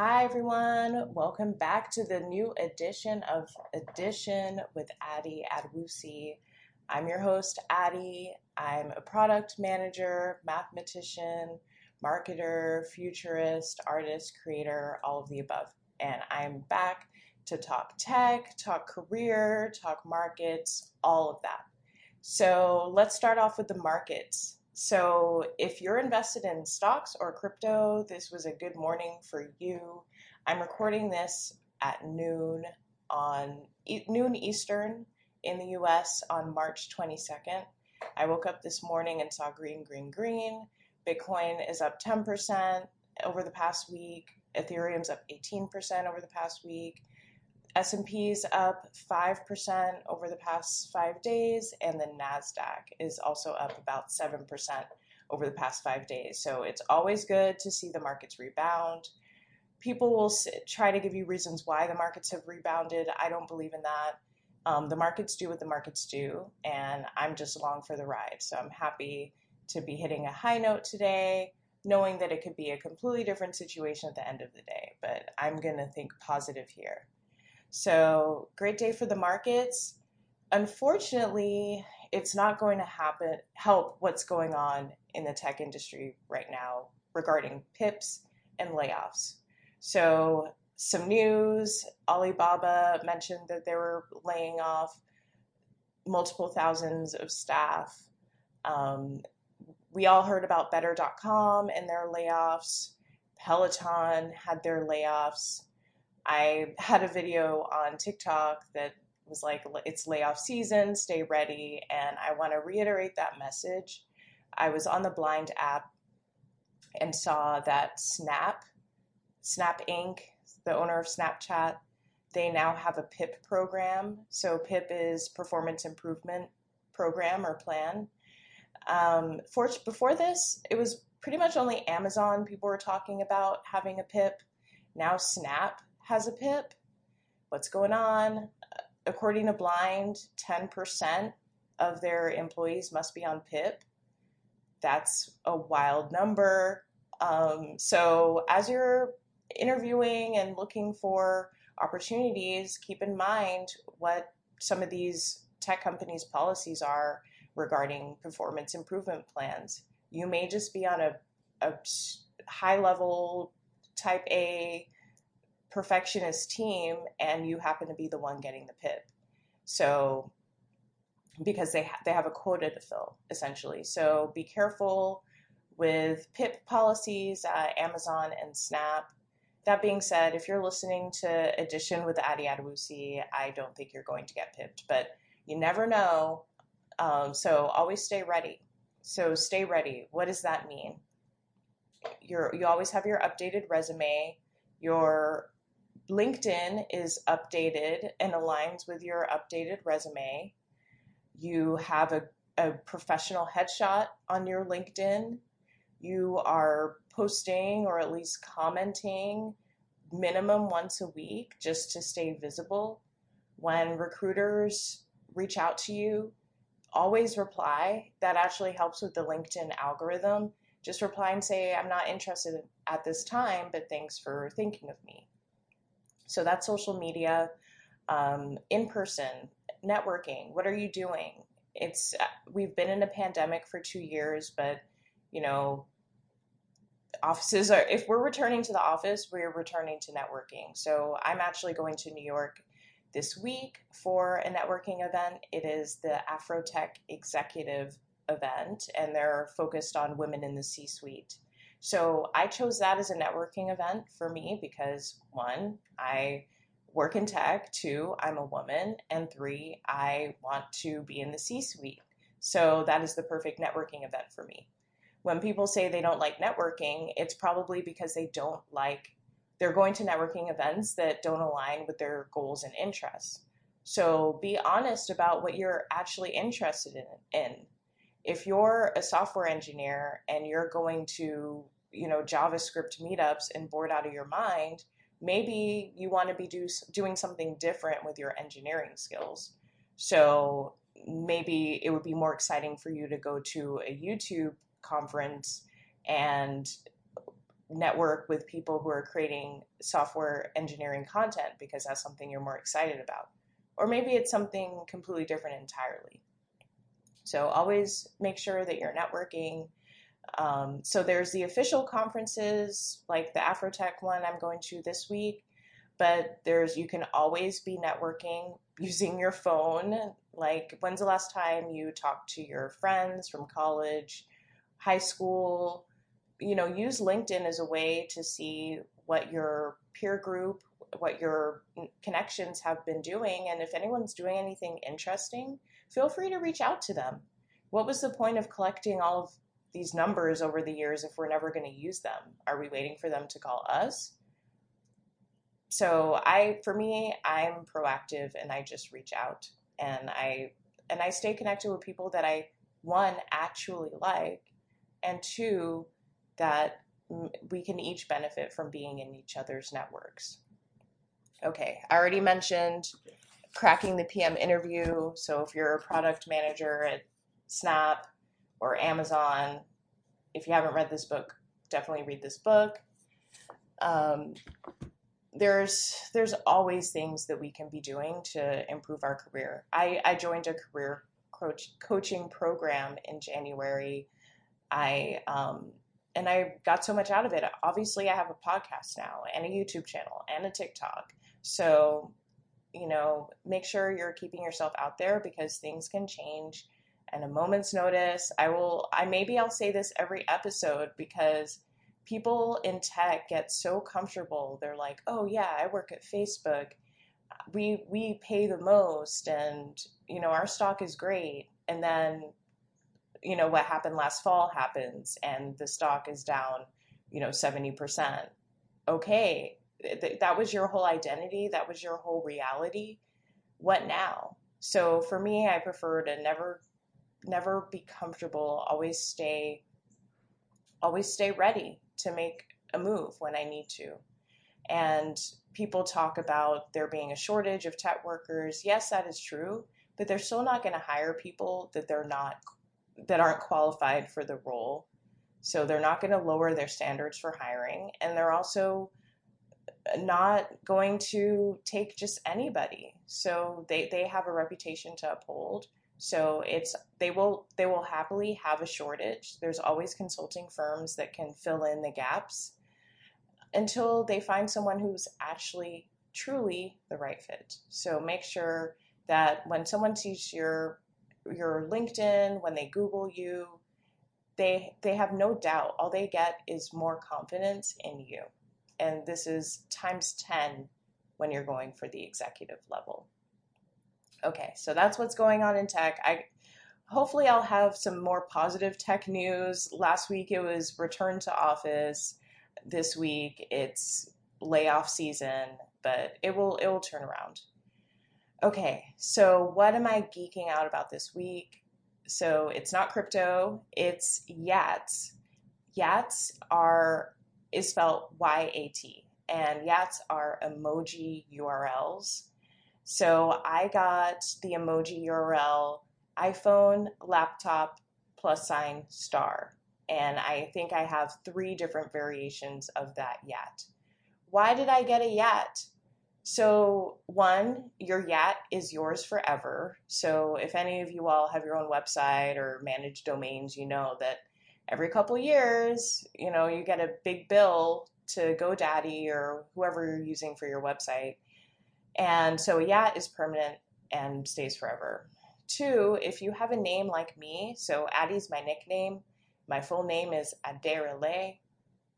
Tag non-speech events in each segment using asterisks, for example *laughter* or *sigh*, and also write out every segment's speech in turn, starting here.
Hi, everyone. Welcome back to the new edition of Addition with Addy Adewusi. I'm your host, Addie. I'm a product manager, mathematician, marketer, futurist, artist, creator, all of the above. And I'm back to talk tech, talk career, talk markets, all of that. So let's start off with the markets. So, if you're invested in stocks or crypto, this was a good morning for you. I'm recording this at noon on noon Eastern in the US on March 22nd. I woke up this morning and saw green, green, green. Bitcoin is up 10% over the past week. Ethereum's up 18% over the past week. S&P's up 5% over the past 5 days and the Nasdaq is also up about 7% over the past 5 days. So it's always good to see the markets rebound. People will try to give you reasons why the markets have rebounded. I don't believe in that. Um, the markets do what the markets do, and I'm just along for the ride. So I'm happy to be hitting a high note today, knowing that it could be a completely different situation at the end of the day. But I'm going to think positive here. So, great day for the markets. Unfortunately, it's not going to happen help what's going on in the tech industry right now regarding pips and layoffs. So, some news Alibaba mentioned that they were laying off multiple thousands of staff. Um, we all heard about Better.com and their layoffs. Peloton had their layoffs. I had a video on TikTok that was like, it's layoff season, stay ready. And I want to reiterate that message. I was on the Blind app and saw that Snap, Snap Inc., the owner of Snapchat, they now have a PIP program. So PIP is Performance Improvement Program or Plan. Um, for, before this, it was pretty much only Amazon people were talking about having a PIP. Now Snap has a PIP. What's going on? According to Blind, 10% of their employees must be on PIP. That's a wild number. Um, so, as you're interviewing and looking for opportunities, keep in mind what some of these tech companies' policies are regarding performance improvement plans. You may just be on a, a high level type A perfectionist team and you happen to be the one getting the pip. So because they ha- they have a quota to fill essentially. So be careful with PIP policies at Amazon and Snap. That being said, if you're listening to Addition with Addy Adewusi, I don't think you're going to get pipped, but you never know. Um, so always stay ready. So stay ready. What does that mean? You're, you always have your updated resume, your LinkedIn is updated and aligns with your updated resume. You have a, a professional headshot on your LinkedIn. You are posting or at least commenting minimum once a week just to stay visible. When recruiters reach out to you, always reply. That actually helps with the LinkedIn algorithm. Just reply and say, I'm not interested at this time, but thanks for thinking of me. So that's social media, um, in person, networking. What are you doing? It's uh, we've been in a pandemic for two years, but you know, offices are. If we're returning to the office, we're returning to networking. So I'm actually going to New York this week for a networking event. It is the Afrotech Executive event, and they're focused on women in the C-suite. So I chose that as a networking event for me because one, I work in tech, two, I'm a woman, and three, I want to be in the C suite. So that is the perfect networking event for me. When people say they don't like networking, it's probably because they don't like, they're going to networking events that don't align with their goals and interests. So be honest about what you're actually interested in. if you're a software engineer and you're going to, you know, JavaScript meetups and bored out of your mind, maybe you want to be do, doing something different with your engineering skills. So maybe it would be more exciting for you to go to a YouTube conference and network with people who are creating software engineering content because that's something you're more excited about. Or maybe it's something completely different entirely. So always make sure that you're networking. Um, so there's the official conferences like the Afrotech one I'm going to this week, but there's you can always be networking *laughs* using your phone. Like when's the last time you talked to your friends from college, high school? You know, use LinkedIn as a way to see what your peer group, what your connections have been doing, and if anyone's doing anything interesting, feel free to reach out to them. What was the point of collecting all of these numbers over the years if we're never going to use them? Are we waiting for them to call us? So I for me, I'm proactive and I just reach out and I and I stay connected with people that I one actually like and two that we can each benefit from being in each other's networks. Okay, I already mentioned cracking the PM interview. So if you're a product manager at Snap or Amazon, if you haven't read this book, definitely read this book. Um, there's there's always things that we can be doing to improve our career. I, I joined a career coach, coaching program in January. I um, and I got so much out of it. Obviously, I have a podcast now and a YouTube channel and a TikTok. So, you know, make sure you're keeping yourself out there because things can change and a moment's notice. I will I maybe I'll say this every episode because people in tech get so comfortable. They're like, "Oh yeah, I work at Facebook. We we pay the most and, you know, our stock is great." And then you know what happened last fall happens and the stock is down, you know, 70%. Okay, th- that was your whole identity, that was your whole reality. What now? So for me, I prefer to never never be comfortable, always stay always stay ready to make a move when I need to. And people talk about there being a shortage of tech workers. Yes, that is true, but they're still not going to hire people that they're not that aren't qualified for the role. So they're not going to lower their standards for hiring and they're also not going to take just anybody. So they they have a reputation to uphold. So it's they will they will happily have a shortage. There's always consulting firms that can fill in the gaps until they find someone who's actually truly the right fit. So make sure that when someone sees your your LinkedIn, when they Google you, they they have no doubt. All they get is more confidence in you. And this is times 10 when you're going for the executive level. Okay, so that's what's going on in tech. I hopefully I'll have some more positive tech news. Last week it was return to office. This week it's layoff season, but it will it will turn around. Okay, so what am I geeking out about this week? So it's not crypto, it's Yats. Yats are is spelled Y A T, and Yats are emoji URLs so I got the emoji URL iPhone, laptop, plus sign, star. And I think I have three different variations of that yat. Why did I get a yat? So, one, your yat is yours forever. So, if any of you all have your own website or manage domains, you know that every couple years, you know, you get a big bill to GoDaddy or whoever you're using for your website and so a yat is permanent and stays forever. Two, if you have a name like me, so Addy's my nickname. My full name is Adenrele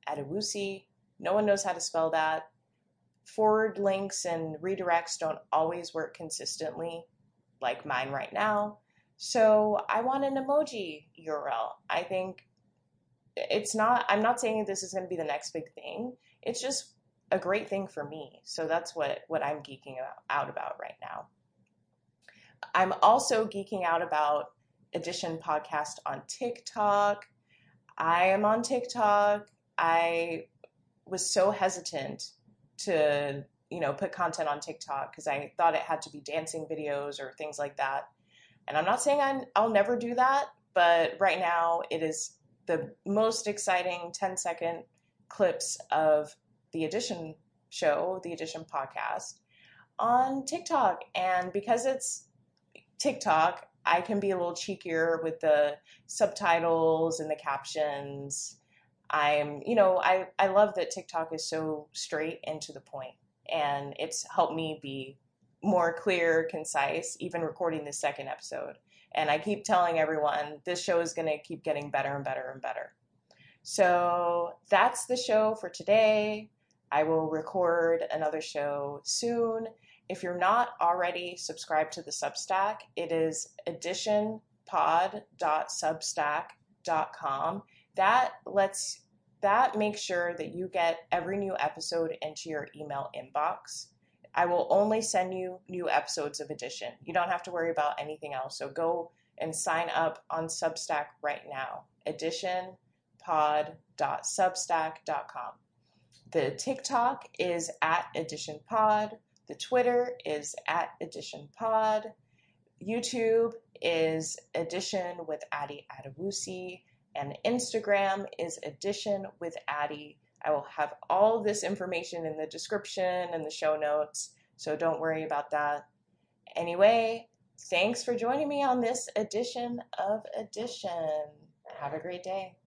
Adewusi. No one knows how to spell that. Forward links and redirects don't always work consistently, like mine right now. So I want an emoji URL. I think it's not, I'm not saying this is going to be the next big thing. It's just a great thing for me. So that's what, what I'm geeking out about right now. I'm also geeking out about Addition Podcast on TikTok. I am on TikTok. I was so hesitant to, you know, put content on TikTok because I thought it had to be dancing videos or things like that. And I'm not saying i I'll never do that, but right now it is the most exciting 10 second clips of the Addition show, the Addition podcast, on TikTok. And because it's TikTok, I can be a little cheekier with the subtitles and the captions. I'm, you know, I, I love that TikTok is so straight and to the point, and it's helped me be more clear, concise, even recording the second episode. And I keep telling everyone this show is going to keep getting better and better and better. So that's the show for today. I will record another show soon. If you're not already subscribed to the Substack, it is additionpod.substack.com. That lets that makes sure that you get every new episode into your email inbox. I will only send you new episodes of Addition. You don't have to worry about anything else. So go and sign up on Substack right now. Additionpod.substack.com. The TikTok is at Addition Pod. The Twitter is at Addition Pod. YouTube is Addition with Addy Adewusi. And Instagram is Addition with Addy. I will have all this information in the description and the show notes, so don't worry about that. Anyway, thanks for joining me on this edition of Addition. Have a great day.